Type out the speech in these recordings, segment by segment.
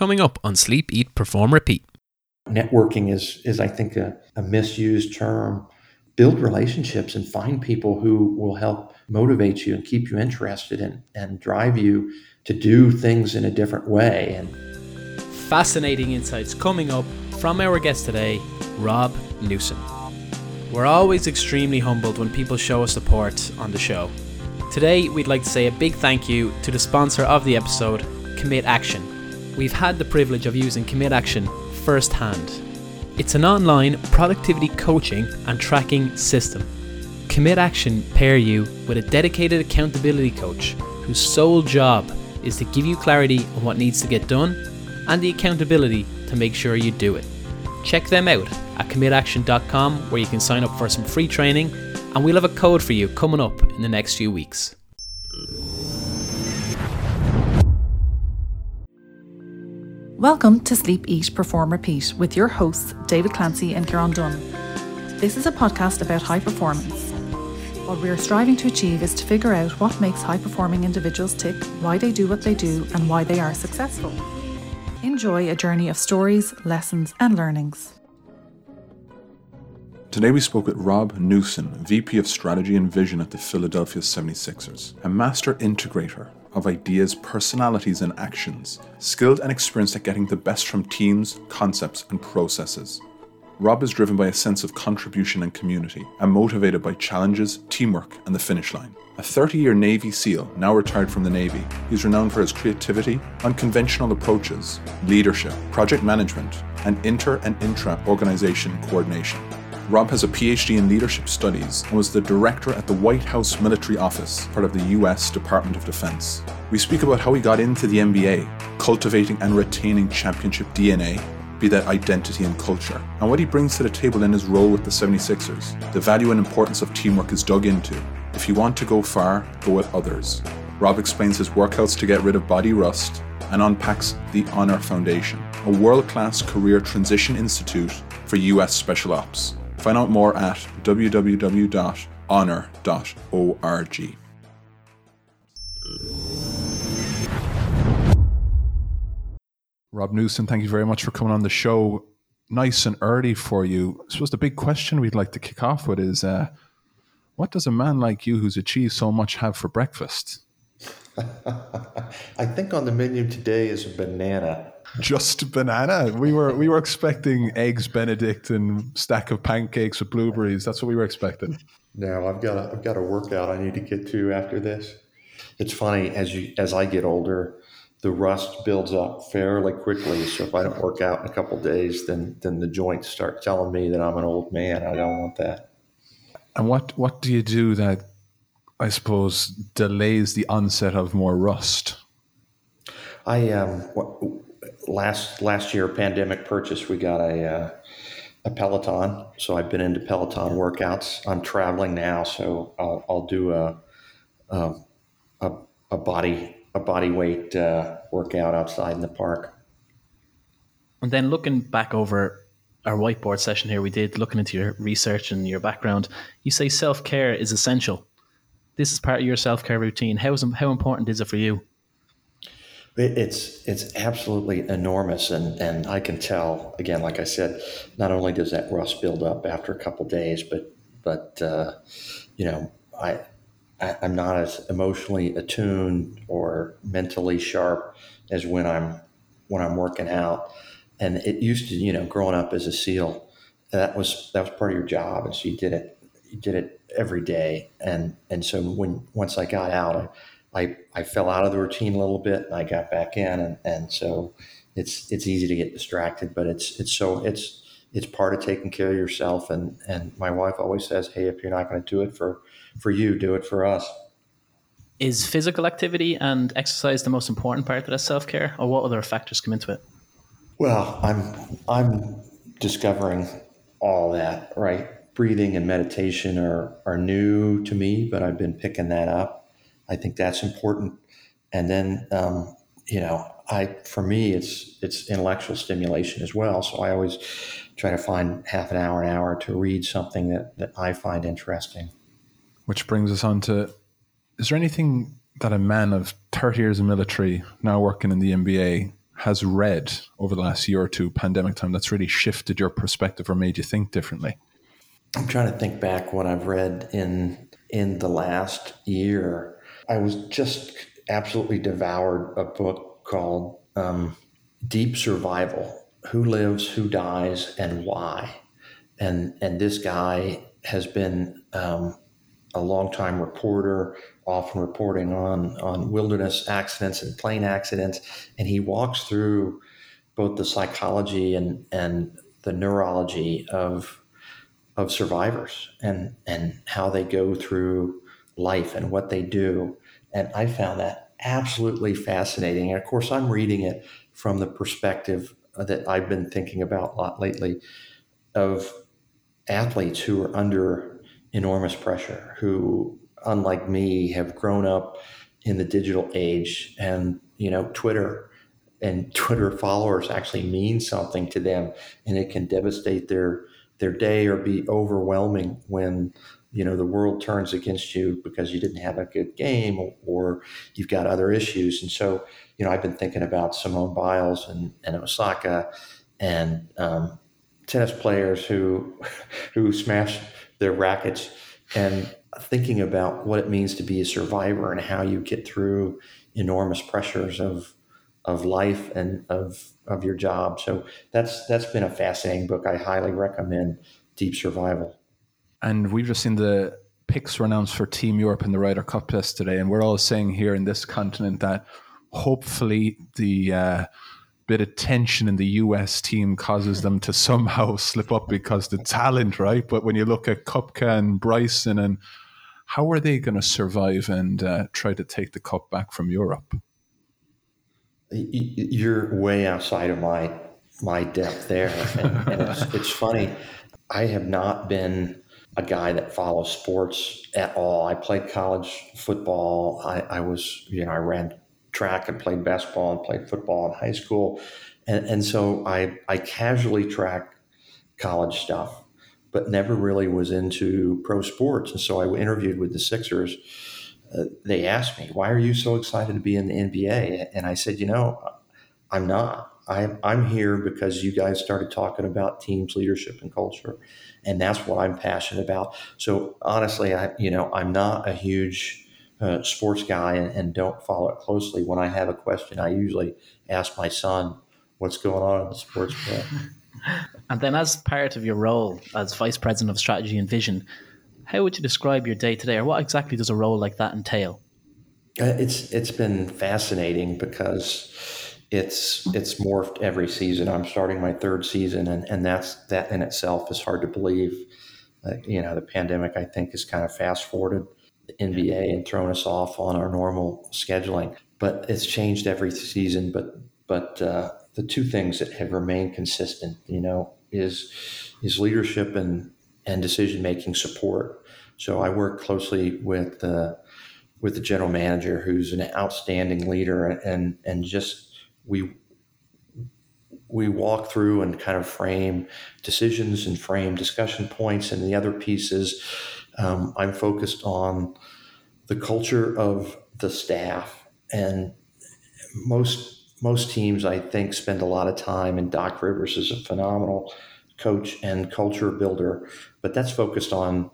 coming up on Sleep, Eat, Perform, Repeat. Networking is, is I think, a, a misused term. Build relationships and find people who will help motivate you and keep you interested and, and drive you to do things in a different way. And fascinating insights coming up from our guest today, Rob Newson. We're always extremely humbled when people show us support on the show. Today, we'd like to say a big thank you to the sponsor of the episode, Commit Action. We've had the privilege of using Commit Action firsthand. It's an online productivity coaching and tracking system. Commit Action pair you with a dedicated accountability coach whose sole job is to give you clarity on what needs to get done and the accountability to make sure you do it. Check them out at commitaction.com where you can sign up for some free training and we'll have a code for you coming up in the next few weeks. Welcome to Sleep, Eat, Perform, Repeat with your hosts, David Clancy and Kieran Dunn. This is a podcast about high performance. What we are striving to achieve is to figure out what makes high performing individuals tick, why they do what they do, and why they are successful. Enjoy a journey of stories, lessons, and learnings. Today we spoke with Rob Newson, VP of Strategy and Vision at the Philadelphia 76ers, a master integrator of ideas, personalities, and actions, skilled and experienced at getting the best from teams, concepts, and processes. Rob is driven by a sense of contribution and community, and motivated by challenges, teamwork, and the finish line. A 30 year Navy SEAL, now retired from the Navy, he's renowned for his creativity, unconventional approaches, leadership, project management, and inter and intra organization coordination. Rob has a PhD in leadership studies and was the director at the White House Military Office, part of the US Department of Defense. We speak about how he got into the NBA, cultivating and retaining championship DNA, be that identity and culture, and what he brings to the table in his role with the 76ers. The value and importance of teamwork is dug into. If you want to go far, go with others. Rob explains his workouts to get rid of body rust and unpacks the Honor Foundation, a world class career transition institute for US Special Ops. Find out more at www.honor.org. Rob Newson, thank you very much for coming on the show. Nice and early for you. I suppose the big question we'd like to kick off with is uh, what does a man like you who's achieved so much have for breakfast? I think on the menu today is a banana. Just banana. We were we were expecting eggs Benedict and stack of pancakes with blueberries. That's what we were expecting. No, I've got a I've got a workout I need to get to after this. It's funny as you as I get older, the rust builds up fairly quickly. So if I don't work out in a couple days, then then the joints start telling me that I'm an old man. I don't want that. And what what do you do that I suppose delays the onset of more rust? I um last last year pandemic purchase we got a uh, a Peloton, so I've been into Peloton workouts. I'm traveling now, so I'll, I'll do a, a, a body a body weight uh, workout outside in the park. And then looking back over our whiteboard session here, we did looking into your research and your background. You say self care is essential. This is part of your self care routine. How is how important is it for you? It's it's absolutely enormous, and and I can tell again, like I said, not only does that rust build up after a couple days, but but uh, you know I, I am not as emotionally attuned or mentally sharp as when I'm when I'm working out. And it used to, you know, growing up as a SEAL, that was that was part of your job, and so you did it you did it every day. And and so when once I got out, I I, I fell out of the routine a little bit and I got back in and, and so it's it's easy to get distracted but it's it's so it's it's part of taking care of yourself. And and my wife always says hey if you're not going to do it for for you do it for us. Is physical activity and exercise the most important part of that self-care or what other factors come into it? Well i'm i'm discovering all that right? Breathing and meditation are are new to me but i've been picking that up I think that's important. And then, um, you know, I for me, it's it's intellectual stimulation as well. So I always try to find half an hour, an hour to read something that that I find interesting. Which brings us on to: Is there anything that a man of thirty years of military, now working in the NBA, has read over the last year or two, pandemic time, that's really shifted your perspective or made you think differently? I'm trying to think back what I've read in in the last year. I was just absolutely devoured a book called um, Deep Survival: Who Lives, Who Dies, and Why. And and this guy has been um, a longtime reporter, often reporting on on wilderness accidents and plane accidents, and he walks through both the psychology and and the neurology of of survivors and and how they go through life and what they do. And I found that absolutely fascinating. And of course, I'm reading it from the perspective uh, that I've been thinking about a lot lately of athletes who are under enormous pressure, who, unlike me, have grown up in the digital age and, you know, Twitter and Twitter followers actually mean something to them and it can devastate their their day or be overwhelming when you know the world turns against you because you didn't have a good game or, or you've got other issues and so you know i've been thinking about simone biles and, and osaka and um, tennis players who who smash their rackets and thinking about what it means to be a survivor and how you get through enormous pressures of of life and of of your job. So that's that's been a fascinating book. I highly recommend Deep Survival. And we've just seen the picks were announced for Team Europe in the Ryder Cup yesterday, and we're all saying here in this continent that hopefully the uh, bit of tension in the US team causes them to somehow slip up because the talent, right? But when you look at Koepka and Bryson, and how are they going to survive and uh, try to take the cup back from Europe? you're way outside of my my depth there, and, and it's, it's funny. I have not been a guy that follows sports at all. I played college football. I, I, was, you know, I ran track and played basketball and played football in high school. And, and so I, I casually track college stuff, but never really was into pro sports. And so I interviewed with the Sixers uh, they asked me, "Why are you so excited to be in the NBA?" And I said, "You know, I'm not. I'm I'm here because you guys started talking about teams, leadership, and culture, and that's what I'm passionate about. So honestly, I you know I'm not a huge uh, sports guy and, and don't follow it closely. When I have a question, I usually ask my son, "What's going on in the sports world?" And then, as part of your role as vice president of strategy and vision, how would you describe your day today, or what exactly does a role like that entail? Uh, it's it's been fascinating because it's it's morphed every season. I'm starting my third season, and, and that's that in itself is hard to believe. Uh, you know, the pandemic I think has kind of fast forwarded the NBA and thrown us off on our normal scheduling. But it's changed every season. But but uh, the two things that have remained consistent, you know, is is leadership and and decision making support. So I work closely with the with the general manager, who's an outstanding leader, and and just we we walk through and kind of frame decisions and frame discussion points. And the other pieces, um, I'm focused on the culture of the staff and most most teams I think spend a lot of time and Doc Rivers is a phenomenal coach and culture builder, but that's focused on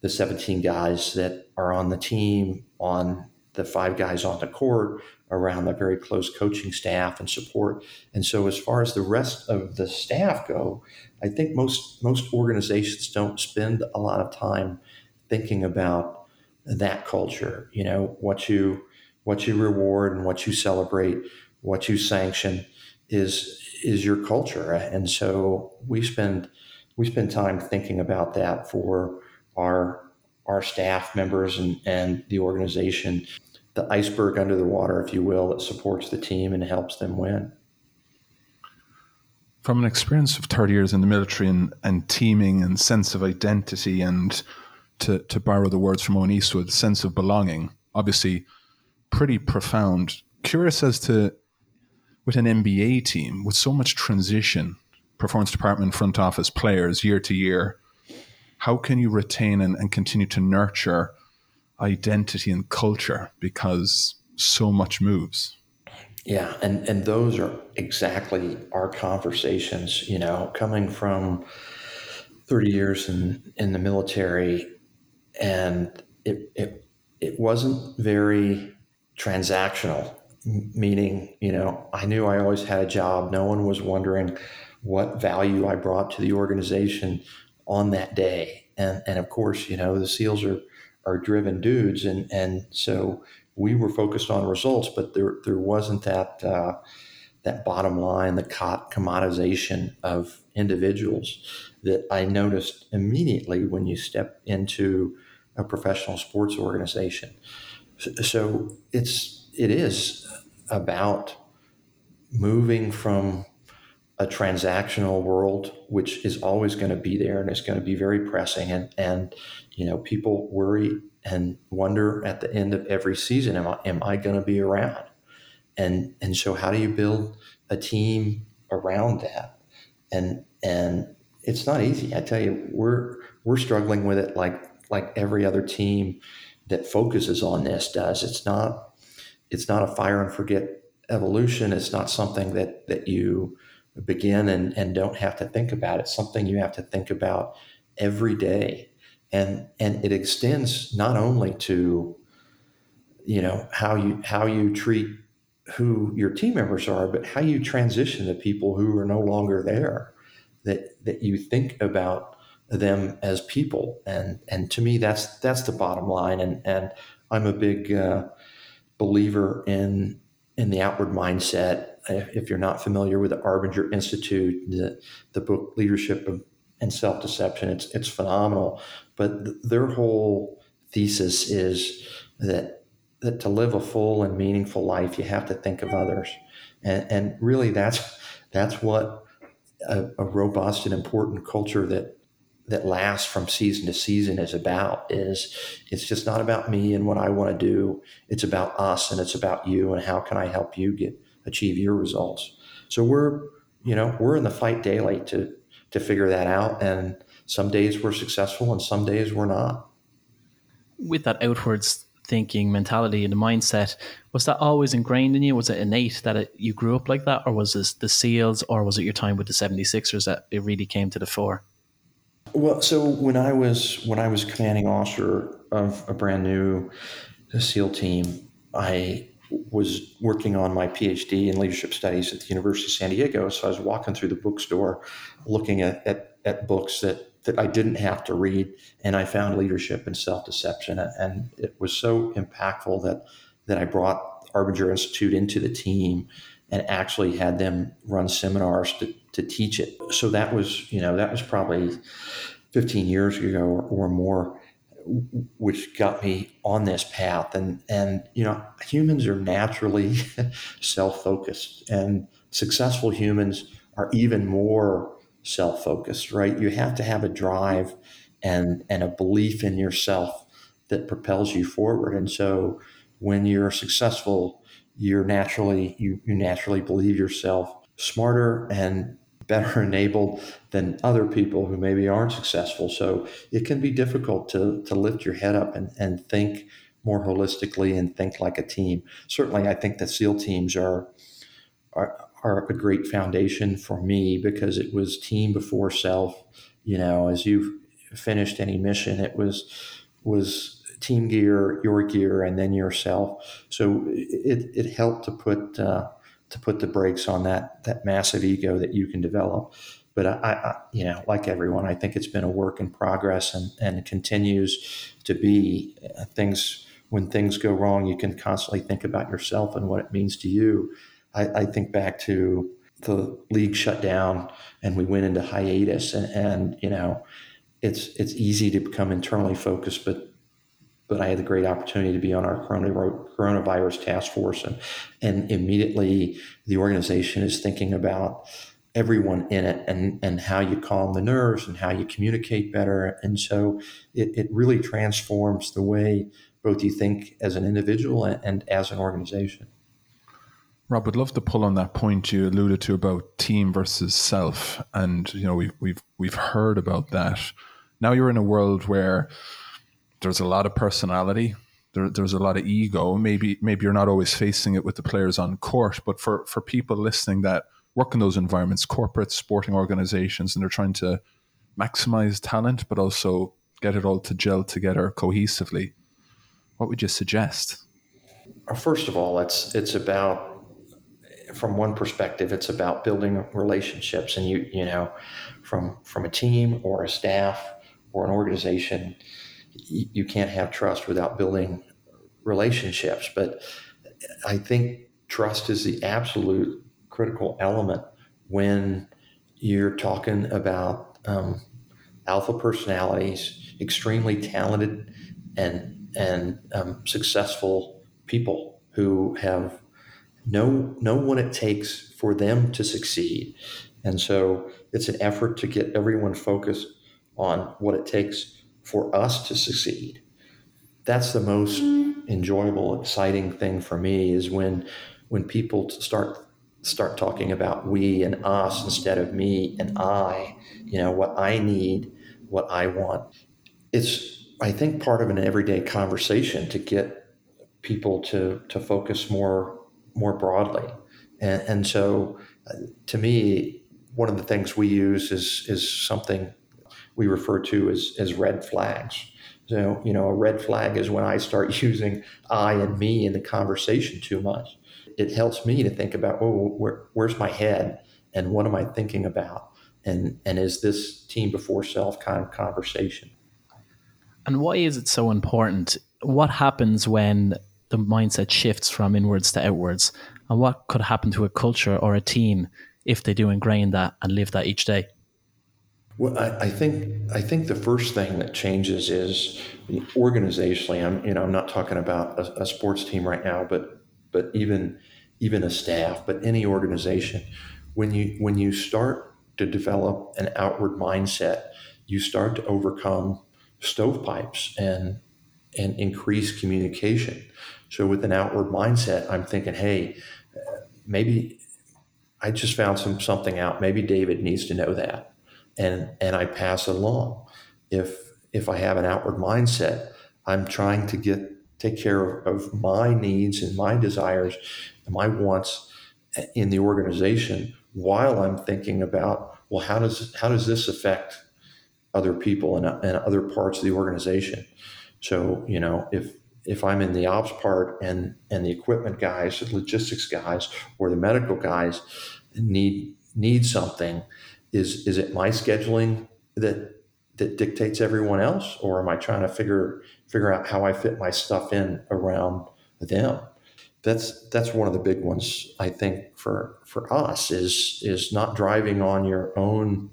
the 17 guys that are on the team, on the five guys on the court, around the very close coaching staff and support. And so, as far as the rest of the staff go, I think most most organizations don't spend a lot of time thinking about that culture. You know what you what you reward and what you celebrate, what you sanction is is your culture. And so we spend we spend time thinking about that for our our staff members and, and the organization, the iceberg under the water, if you will, that supports the team and helps them win. From an experience of 30 years in the military and, and teaming and sense of identity and to, to borrow the words from Owen Eastwood, sense of belonging, obviously pretty profound. Curious as to with an NBA team with so much transition, performance department, front office, players year to year, how can you retain and, and continue to nurture identity and culture because so much moves? Yeah, and and those are exactly our conversations. You know, coming from thirty years in in the military, and it it it wasn't very transactional. Meaning, you know, I knew I always had a job. No one was wondering what value I brought to the organization on that day. And and of course, you know, the SEALs are are driven dudes, and and so we were focused on results, but there there wasn't that uh, that bottom line, the commoditization of individuals that I noticed immediately when you step into a professional sports organization. So it's it is about moving from a transactional world, which is always going to be there and it's going to be very pressing, and and you know people worry and wonder at the end of every season, am I, am I going to be around? And, and so how do you build a team around that? And, and it's not easy. I tell you, we're, we're struggling with it like, like every other team that focuses on this does. It's not, it's not a fire and forget evolution. It's not something that, that you begin and, and don't have to think about. It's something you have to think about every day. And and it extends not only to you know how you how you treat who your team members are but how you transition to people who are no longer there that that you think about them as people. And and to me that's that's the bottom line. And and I'm a big uh, believer in in the outward mindset if you're not familiar with the Arbinger Institute the the book leadership and self deception. It's it's phenomenal. But th- their whole thesis is that that to live a full and meaningful life, you have to think of others, and, and really that's that's what a, a robust and important culture that that lasts from season to season is about is it's just not about me and what I want to do. It's about us and it's about you and how can I help you get achieve your results. So we're you know we're in the fight daily to to figure that out. And some days we're successful and some days we're not. With that outwards thinking mentality and the mindset, was that always ingrained in you? Was it innate that it, you grew up like that? Or was this the SEALs or was it your time with the 76ers that it really came to the fore? Well, so when I was when I was commanding officer of a brand new SEAL team, I was working on my PhD in leadership studies at the University of San Diego. So I was walking through the bookstore looking at, at, at books that, that I didn't have to read. And I found leadership and self deception. And it was so impactful that, that I brought Arbinger Institute into the team and actually had them run seminars to, to teach it. So that was, you know, that was probably 15 years ago or, or more which got me on this path. And and you know, humans are naturally self-focused, and successful humans are even more self-focused. Right? You have to have a drive and and a belief in yourself that propels you forward. And so, when you're successful, you're naturally you you naturally believe yourself smarter and better enabled than other people who maybe aren't successful. So it can be difficult to, to lift your head up and, and think more holistically and think like a team. Certainly, I think that SEAL teams are, are, are a great foundation for me because it was team before self. You know, as you've finished any mission, it was was team gear, your gear, and then yourself. So it, it helped to put uh, to put the brakes on that that massive ego that you can develop. But I, I, you know, like everyone, I think it's been a work in progress and and continues to be. Uh, things when things go wrong, you can constantly think about yourself and what it means to you. I, I think back to the league shut down and we went into hiatus, and, and you know, it's it's easy to become internally focused, but but I had the great opportunity to be on our coronavirus task force, and and immediately the organization is thinking about everyone in it and and how you calm the nerves and how you communicate better, and so it, it really transforms the way both you think as an individual and, and as an organization. Rob, would love to pull on that point you alluded to about team versus self, and you know we've we've we've heard about that. Now you're in a world where there's a lot of personality, there, there's a lot of ego. Maybe maybe you're not always facing it with the players on court, but for for people listening that work in those environments, corporate sporting organizations, and they're trying to maximize talent, but also get it all to gel together cohesively. What would you suggest? First of all, it's it's about from one perspective, it's about building relationships, and you you know, from from a team or a staff or an organization, you, can't have trust without building relationships. But I think trust is the absolute critical element when you're talking about um, alpha personalities, extremely talented and and um, successful people who have know know what it takes for them to succeed. And so it's an effort to get everyone focused on what it takes for us to succeed. That's the most enjoyable, exciting thing for me is when when people start start talking about we and us instead of me and I, you know, what I need, what I want. It's I think part of an everyday conversation to get people to to focus more more broadly. And, and so uh, to me, one of the things we use is is something we refer to as, as red flags. So, you know, a red flag is when I start using I and me in the conversation too much. It helps me to think about, oh, where, where's my head and what am I thinking about? And, and is this team before self kind of conversation? And why is it so important? What happens when the mindset shifts from inwards to outwards? And what could happen to a culture or a team if they do ingrain that and live that each day? Well, I, I, think I think the first thing that changes is organizationally. I'm you know I'm not talking about a, a, sports team right now, but but even even a staff, but any organization. When you when you start to develop an outward mindset, you start to overcome stovepipes and and increase communication. So with an outward mindset, I'm thinking, hey, maybe I just found some something out. Maybe David needs to know that and and I pass it along. If if I have an outward mindset, I'm trying to get take care of, of my needs and my desires and my wants in the organization while I'm thinking about well how does how does this affect other people and, and other parts of the organization. So you know if if I'm in the ops part and and the equipment guys, the logistics guys, or the medical guys need need something, is is it my scheduling that that dictates everyone else? Or am i trying to figure figure out how i fit my stuff in around them? That's that's one of the big ones i think for for us is is not driving on your own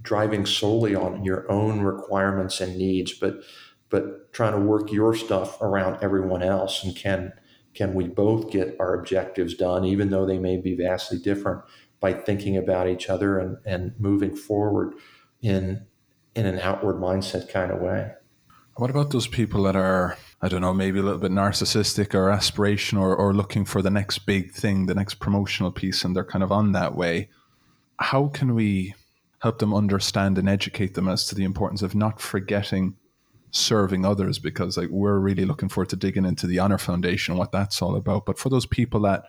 driving solely on your own requirements and needs but but trying to work your stuff around everyone else. And can can we both get our objectives done even though they may be vastly different by thinking about each other and, and moving forward in in an outward mindset kind of way. What about those people that are, I don't know, maybe a little bit narcissistic or aspiration or, or looking for the next big thing, the next promotional piece, and they're kind of on that way? How can we help them understand and educate them as to the importance of not forgetting serving others? Because like we're really looking forward to digging into the Honor Foundation, what that's all about. But for those people that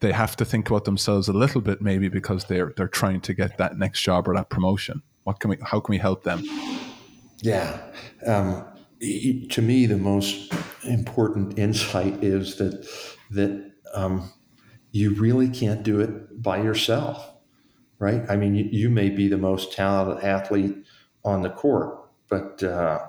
they have to think about themselves a little bit maybe because they're they're trying to get that next job or that promotion. What can we how can we help them? Yeah. Um, to me the most important insight is that that um, you really can't do it by yourself right? I mean you, you, may be the most talented athlete on the court but uh,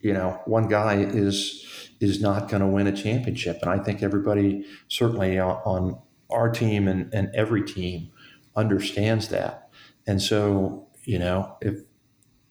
you know one guy is is not going to win a championship. And i think everybody certainly on, on our team and, and every team understands that. And so, you know, if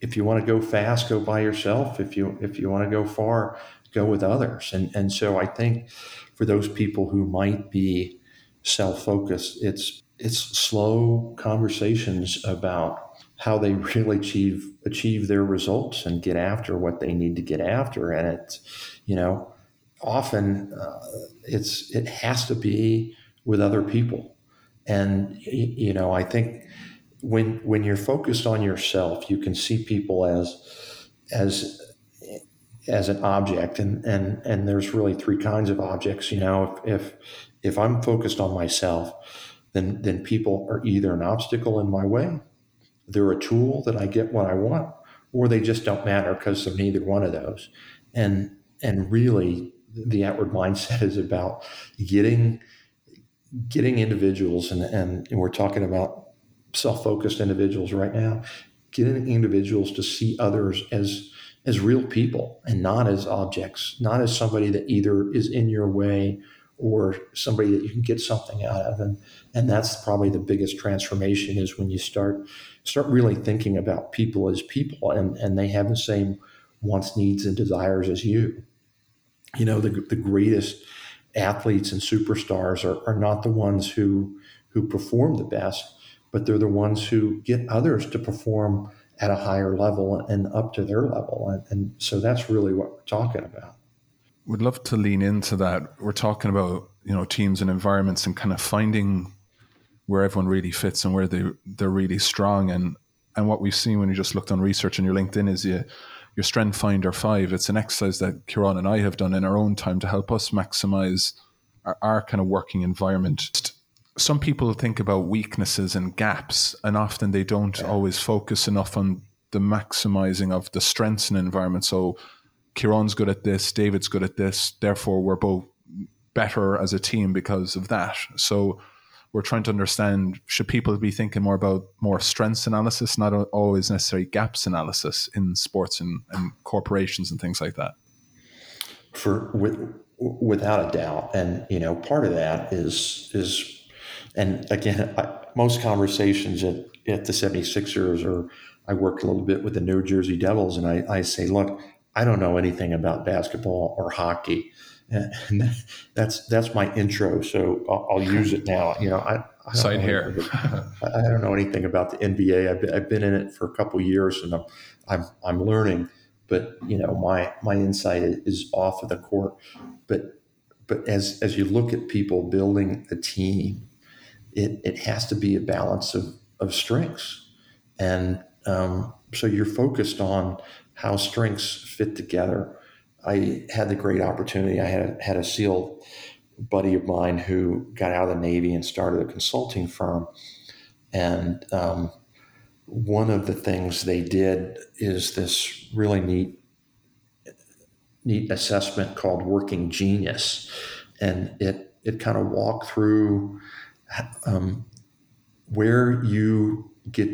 if you want to go fast, go by yourself. If you if you want to go far, go with others. And and so I think for those people who might be self-focused, it's it's slow conversations about how they really achieve achieve their results and get after what they need to get after. And it's, you know, often uh, it's it has to be with other people. And you know, I think when when you're focused on yourself, you can see people as as as an object, and and and there's really three kinds of objects. You know, if if, if I'm focused on myself, then then people are either an obstacle in my way, they're a tool that I get what I want, or they just don't matter because of neither one of those. And and really, the outward mindset is about getting getting individuals, and and we're talking about self-focused individuals right now, getting individuals to see others as as real people and not as objects, not as somebody that either is in your way or somebody that you can get something out of. And and that's probably the biggest transformation is when you start start really thinking about people as people and, and they have the same wants, needs, and desires as you. You know, the, the greatest athletes and superstars are, are not the ones who who perform the best, but they're the ones who get others to perform at a higher level and up to their level. And, and so that's really what we're talking about. We'd love to lean into that. We're talking about, you know, teams and environments and kind of finding where everyone really fits and where they they're really strong. And and what we've seen when you just looked on research on your LinkedIn is you your Strength Finder Five. It's an exercise that Kieran and I have done in our own time to help us maximize our, our kind of working environment. Some people think about weaknesses and gaps, and often they don't yeah. always focus enough on the maximizing of the strengths in environment. So Kieran's good at this, David's good at this, therefore we're both better as a team because of that. So we're trying to understand should people be thinking more about more strengths analysis, not always necessarily gaps analysis in sports and, and corporations and things like that? For with, without a doubt, and you know, part of that is is, and again, I, most conversations at at the 76ers or I work a little bit with the New Jersey Devils, and I, I say, look, I don't know anything about basketball or hockey and that's that's my intro. So I'll, I'll use it now. You know, I, I side here. I don't know anything about the NBA. I've been, I've been in it for a couple years, and I'm, I'm I'm learning. But you know, my my insight is off of the court. But but as as you look at people building a team, it it has to be a balance of of strengths, and um, so you're focused on how strengths fit together I had the great opportunity. I had a, had a SEAL buddy of mine who got out of the Navy and started a consulting firm. And um, one of the things they did is this really neat, neat assessment called Working Genius, and it it kind of walked through um, where you get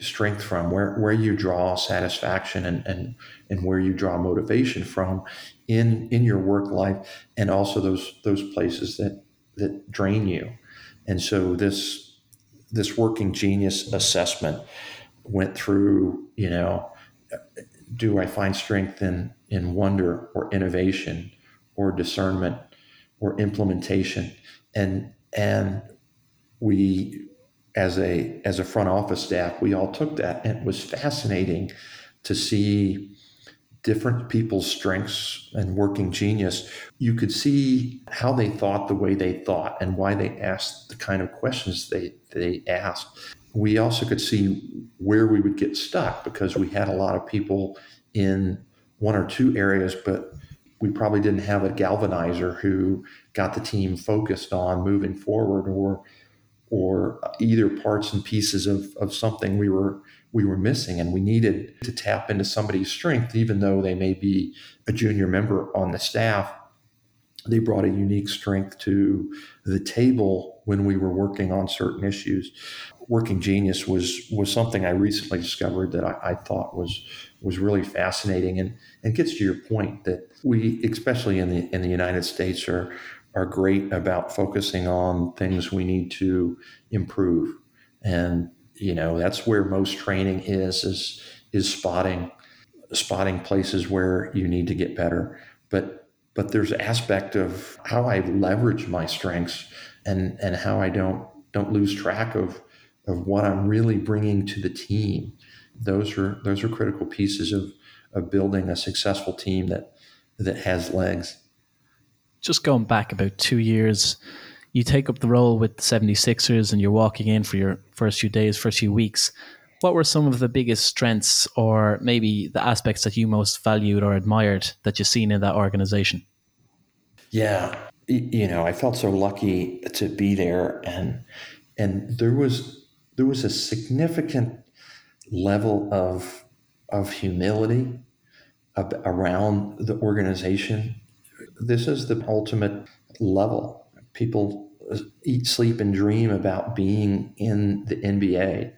strength from, where, where you draw satisfaction and, and, and where you draw motivation from in, in your work life, and also those, those places that, that drain you. And so this, this working genius assessment went through, you know, do I find strength in, in wonder or innovation or discernment or implementation? And, and we as a as a front office staff, we all took that, and it was fascinating to see different people's strengths and working genius. You could see how they thought the way they thought and why they asked the kind of questions they they asked. We also could see where we would get stuck because we had a lot of people in one or two areas, but we probably didn't have a galvanizer who got the team focused on moving forward or or either parts and pieces of, of something we were we were missing. And we needed to tap into somebody's strength even though they may be a junior member on the staff. They brought a unique strength to the table when we were working on certain issues. Working genius was was something i recently discovered that i, I thought was was really fascinating. And and gets to your point that we especially in the in the united states are are great about focusing on things we need to improve. And, you know, that's where most training is, is, is spotting, spotting places where you need to get better. But, but there's aspect of how I leverage my strengths and, and how I don't, don't lose track of, of what I'm really bringing to the team. Those are, those are critical pieces of, of building a successful team that, that has legs just going back about two years, you take up the role with the 76ers and you're walking in for your first few days, first few weeks. What were some of the biggest strengths or maybe the aspects that you most valued or admired that you've seen in that organization? Yeah, you know, I felt so lucky to be there, and and there was there was a significant level of of humility around the organization. This is the ultimate level. People uh, eat, sleep, and dream about being in the NBA.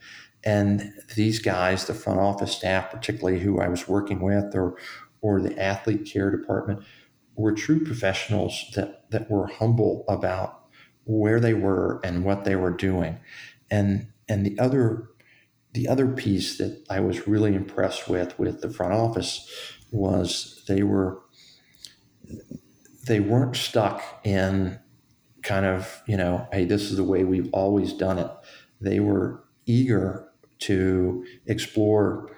And these guys, the front office staff, particularly who I was working with, or or the athlete care department, were true professionals that, that were humble about where they were and what they were doing. And and the other the other piece that I was really impressed with with the front office was they were they weren't stuck in kind of you know hey this is the way we've always done it they were eager to explore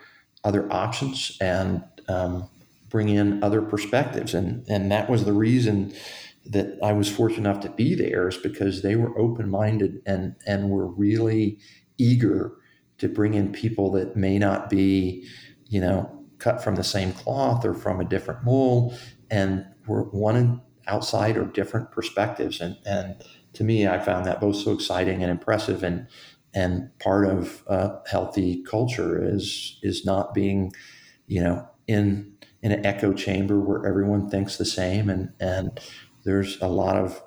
other options and um, bring in other perspectives. And, and that was the reason that I was fortunate enough to be there is because they were open minded and, and were really eager to bring in people that may not be, you know, cut from the same cloth or from a different mold and were wanted outside or different perspectives. And, and to me, I found that both so exciting and impressive. And, and part of a healthy culture is, is not being, you know, in in an echo chamber where everyone thinks the same, and and there's a lot of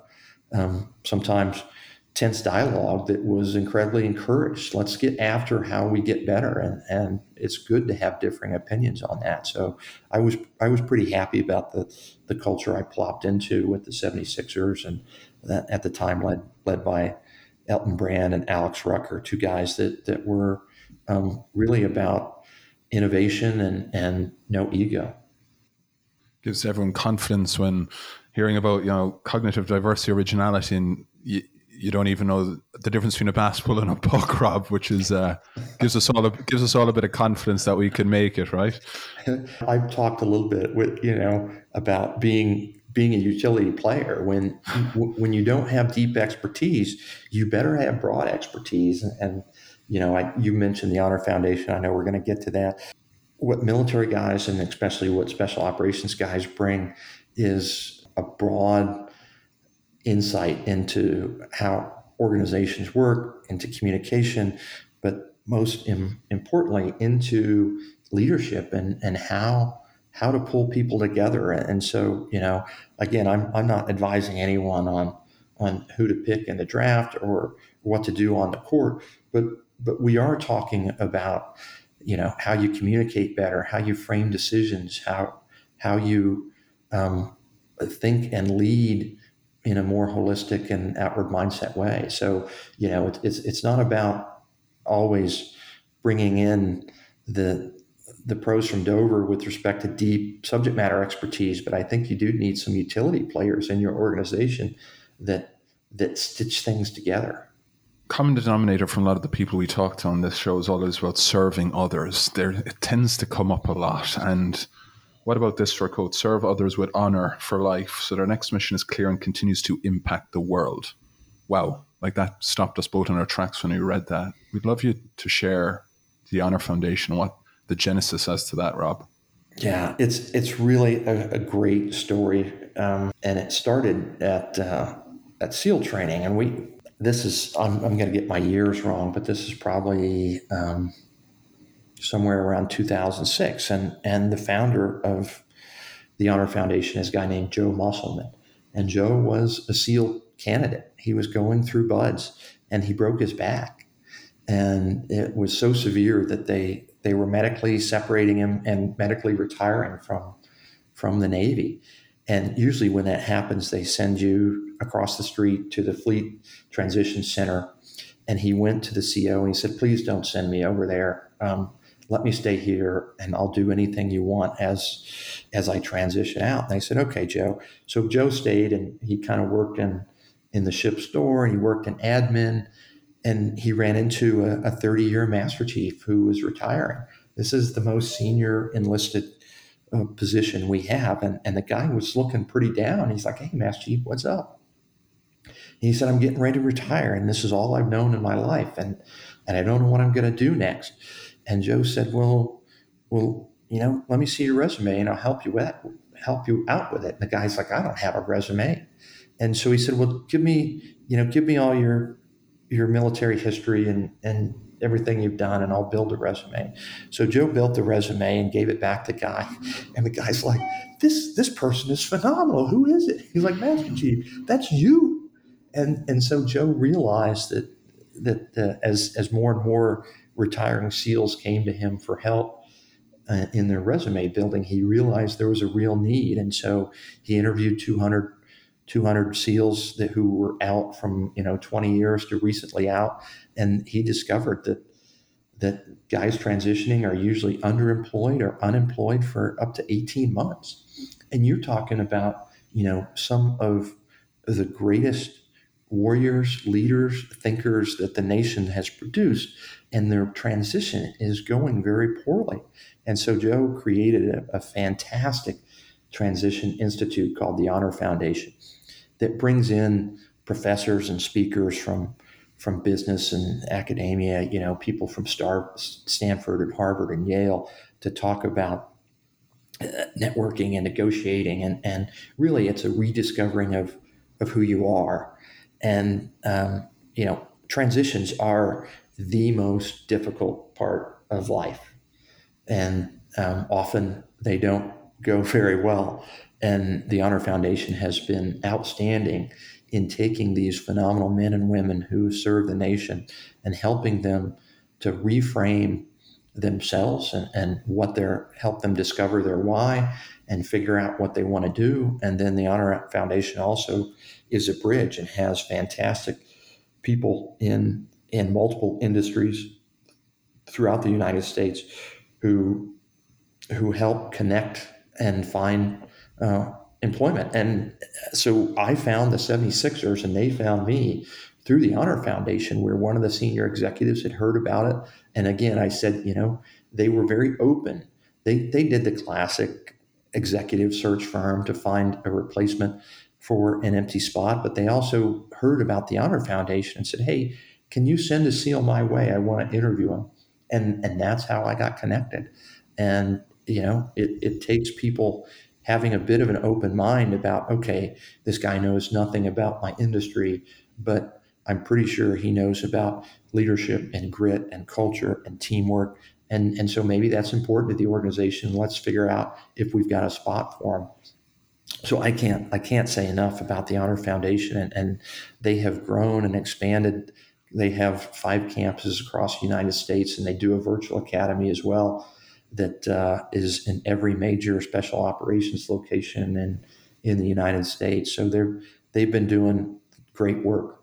um, sometimes tense dialogue that was incredibly encouraged. Let's get after how we get better, and and it's good to have differing opinions on that. So I was I was pretty happy about the the culture I plopped into with the 76ers, and that at the time led led by Elton Brand and Alex Rucker, two guys that that were um, really about innovation and and no ego gives everyone confidence when hearing about you know cognitive diversity, originality, and you, you don't even know the difference between a basketball and a puck, Rob, which is uh, gives us all a, gives us all a bit of confidence that we can make it, right? I've talked a little bit with you know about being being a utility player when when you don't have deep expertise, you better have broad expertise and. you know, I, you mentioned the Honor Foundation. I know we're going to get to that what military guys and especially what special operations guys bring is a broad insight into how organizations work, into communication, but most Im- importantly into leadership and, and how how to pull people together. And so, you know, again, I'm, I'm not advising anyone on on who to pick in the draft or what to do on the court, but but we are talking about you know how you communicate better, how you frame decisions, how how you um, think and lead in a more holistic and outward mindset way. So you know it, it's it's not about always bringing in the the pros from Dover with respect to deep subject matter expertise, but I think you do need some utility players in your organization that that stitch things together common denominator from a lot of the people we talked to on this show is always about serving others. There, it tends to come up a lot. And what about this for quote? Serve others with honor for life, so their next mission is clear and continues to impact the world. Wow, like that stopped us both in our tracks when we read that. We'd love you to share the Honor Foundation, what the genesis as to that, Rob. Yeah, it's it's really a, a great story, um, and it started at uh, at SEAL training, and we this is I'm, I'm going to get my years wrong, but this is probably um, somewhere around 2006, and and the founder of the Honor Foundation is a guy named Joe Musselman, and Joe was a SEAL candidate. He was going through BUD/S, and he broke his back, and it was so severe that they they were medically separating him and medically retiring from from the Navy. And usually, when that happens, they send you across the street to the Fleet Transition Center. And he went to the CO and he said, Please don't send me over there. Um, let me stay here and I'll do anything you want as as I transition out. And they said, Okay, Joe. So Joe stayed and he kind of worked in in the ship store and he worked in admin and he ran into a 30 year master chief who was retiring. This is the most senior enlisted uh, position we have. And, and the guy was looking pretty down. He's like, Hey, Master Chief, what's up? he said, I'm getting ready to retire, and this is all I've known in my life. And and I don't know what I'm going to do next. And Joe said, well, well, you know, let me see your resume and I'll help you with help you out with it. And the guy's like, I don't have a resume. And so he said, well, give me, you know, give me all your, your military history and, and everything you've done and I'll build a resume. So Joe built the resume and gave it back to guy. And the guy's like, this, this person is phenomenal. Who is it? He's like, Master Chief, that's you. And, and so Joe realized that, that uh, as, as more and more retiring SEALs came to him for help, uh, in their resume building, he realized there was a real need. And so he interviewed 200, 200 SEALs that, who were out from, you know, 20 years to recently out. And he discovered that, that guys transitioning are usually underemployed or unemployed for up to 18 months. And you're talking about, you know, some of the greatest warriors, leaders, thinkers that the nation has produced, and their transition is going very poorly. And so Joe created a, a fantastic transition institute called the Honor Foundation that brings in professors and speakers from from business and academia, you know, people from Star, Stanford and Harvard and Yale to talk about uh, networking and negotiating. And, and really, it's a rediscovering of, of who you are. And, um, you know, transitions are the most difficult part of life and um, often they don't go very well. And the Honor Foundation has been outstanding in taking these phenomenal men and women who serve the nation and helping them to reframe themselves and, and what their help them discover their why and figure out what they want to do. And then the Honor Foundation also is a bridge and has fantastic people in in multiple industries throughout the United States who who help connect and find uh, employment. And so I found the 76ers and they found me through the Honor Foundation, where one of the senior executives had heard about it. And again, I said, you know, they were very open. They, they did the classic executive search firm to find a replacement for an empty spot, but they also heard about the Honor Foundation and said, hey, can you send a SEAL my way? I want to interview him and and that's how I got connected. And you know, it it takes people having a bit of an open mind about okay, this guy knows nothing about my industry, but I'm pretty sure he knows about leadership and grit and culture and teamwork. And, and so maybe that's important to the organization. Let's figure out if we've got a spot for him. So I can't I can't say enough about the Honor Foundation and, and they have grown and expanded they have five campuses across the United States, and they do a virtual academy as well that uh, is in every major special operations location in in the United States. So they're they've been doing great work,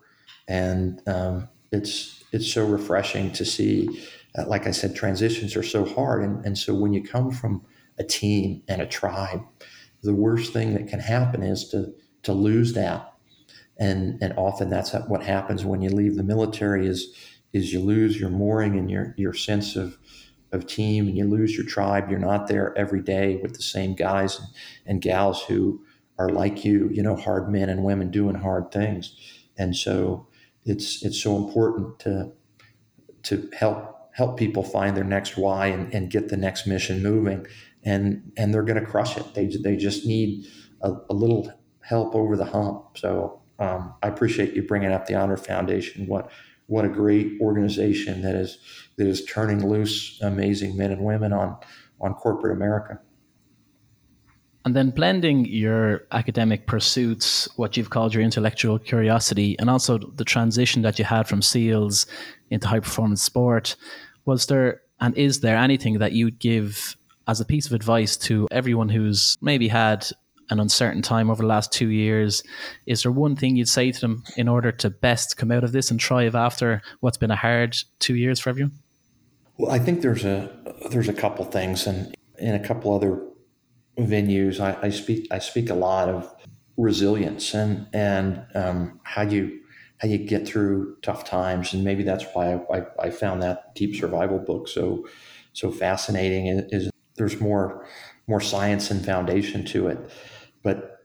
and um, it's it's so refreshing to see. Uh, like I said, transitions are so hard, and, and so when you come from a team and a tribe, the worst thing that can happen is to to lose that. And and often that's what happens when you leave the military is is you lose your mooring and your your sense of of team and you lose your tribe. You're not there every day with the same guys and, and gals who are like you you know hard men and women doing hard things. And so it's it's so important to to help help people find their next why and, and get the next mission moving and and they're going to crush it they, they just need a, a little help over the hump so um, I appreciate you bringing up the Honor Foundation. What what a great organization that is that is turning loose amazing men and women on on corporate America. And then blending your academic pursuits, what you've called your intellectual curiosity, and also the transition that you had from SEALs into high performance sport, was there and is there anything that you'd give as a piece of advice to everyone who's maybe had an uncertain time over the last two years. Is there one thing you'd say to them in order to best come out of this and thrive after what's been a hard two years for everyone? Well, I think there's a there's a couple things, and in a couple other venues, I, I speak I speak a lot of resilience and and um, how you how you get through tough times, and maybe that's why I, I, found that deep survival book so so fascinating. Is there's more more science and foundation to it but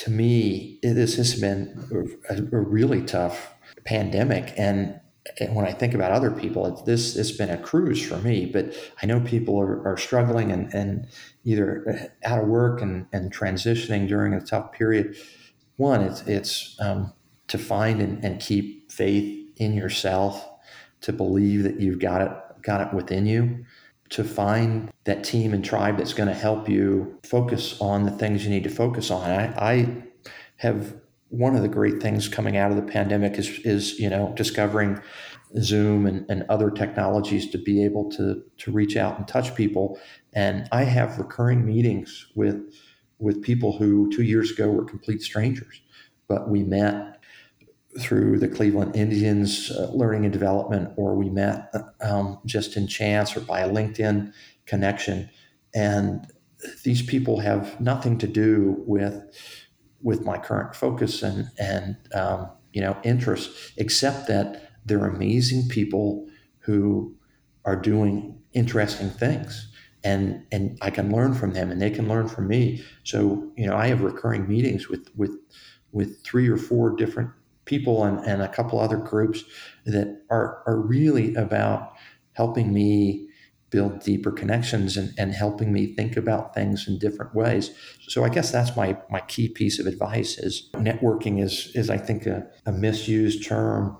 to me, this has been a, a really tough pandemic, and and when I think about other people, this it's been a cruise for me. But I know people are, are struggling and, and either out of work and, and transitioning during a tough period. One, it's it's um, to find and, and keep faith in yourself, to believe that you've got it got it within you, to find that team and tribe that's going to help you focus on the things you need to focus on. I, I have one of the great things coming out of the pandemic is is you know discovering Zoom and, and other technologies to be able to to reach out and touch people. And I have recurring meetings with with people who two years ago were complete strangers, but we met through the Cleveland Indians uh, Learning and Development, or we met um, just in chance or by LinkedIn connection. And these people have nothing to do with with my current focus and and um, you know interest, except that they're amazing people who are doing interesting things. And, and I can learn from them and they can learn from me. So, you know, I have recurring meetings with, with, with three or four different people and, and a couple other groups that are, are really about helping me build deeper connections and, and helping me think about things in different ways. So I guess that's my, my key piece of advice is networking is, is I think a, a misused term.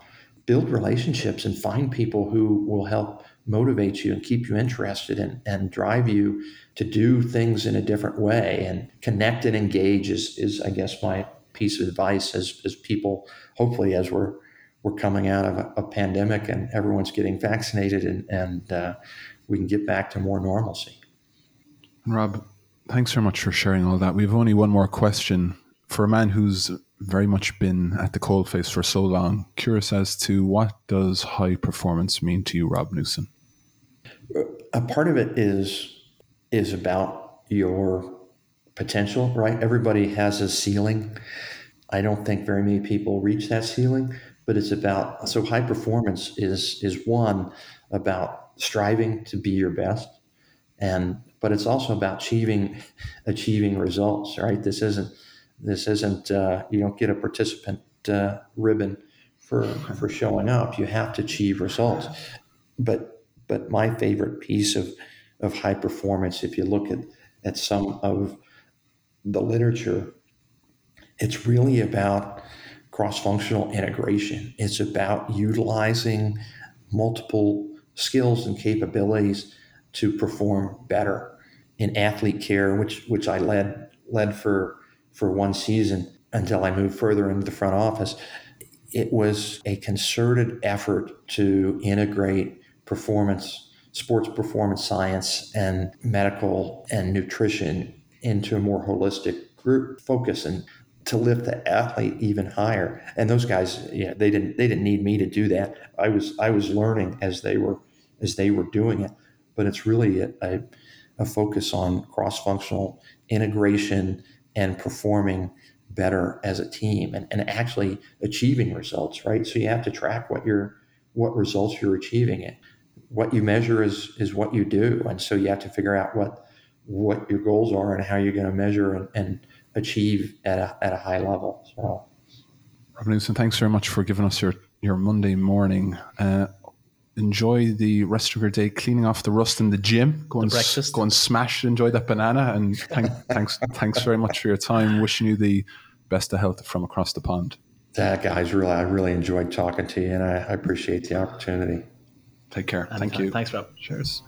Build relationships and find people who will help motivate you and keep you interested and, and drive you to do things in a different way and connect and engage is, is I guess my piece of advice as, as people hopefully as we're we're coming out of a, a pandemic and everyone's getting vaccinated and, and uh, we can get back to more normalcy. Rob, thanks very much for sharing all that. We've only one more question for a man who's very much been at the coalface for so long. Curious as to what does high performance mean to you, Rob Newson? A part of it is is about your potential, right? Everybody has a ceiling I don't think very many people reach that ceiling, but it's about so high performance is is one about striving to be your best, and but it's also about achieving achieving results. Right? This isn't this isn't uh, you don't get a participant uh, ribbon for for showing up. You have to achieve results. But but my favorite piece of of high performance, if you look at at some of the literature it's really about cross functional integration. It's about utilizing multiple skills and capabilities to perform better in athlete care, which which I led led for for one season until I moved further into the front office. It was a concerted effort to integrate performance, sports performance science, and medical and nutrition into a more holistic group focus. And to lift the athlete even higher. And those guys, yeah, they didn't they didn't need me to do that. I was I was learning as they were as they were doing it. But it's really a, a, a focus on cross functional integration and performing better as a team and, and actually achieving results, right? So you have to track what you're what results you're achieving. It what you measure is is what you do, and so you have to figure out what what your goals are and how you're going to measure and, and achieve at a, at a high level. So, Rob Newson, thanks very much for giving us your, your Monday morning. Uh, enjoy the rest of your day cleaning off the rust in the gym. Go, the and, breakfast. go and smash, enjoy that banana. And thank, thanks, thanks very much for your time. Wishing you the best of health from across the pond. That guys, really, I really enjoyed talking to you, and I, I appreciate the opportunity. Take care. Anytime. Thank you. Thanks, Rob. Cheers.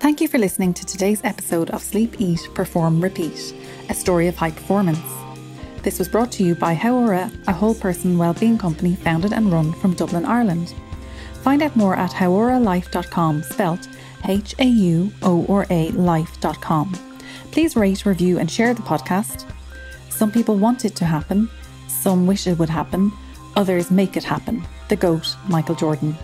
Thank you for listening to today's episode of Sleep, Eat, Perform, Repeat, a story of high performance. This was brought to you by Hauora, a whole person wellbeing company founded and run from Dublin, Ireland. Find out more at hauoralife.com, spelt H A U O R A life.com. Please rate, review, and share the podcast. Some people want it to happen, some wish it would happen, others make it happen. The GOAT, Michael Jordan.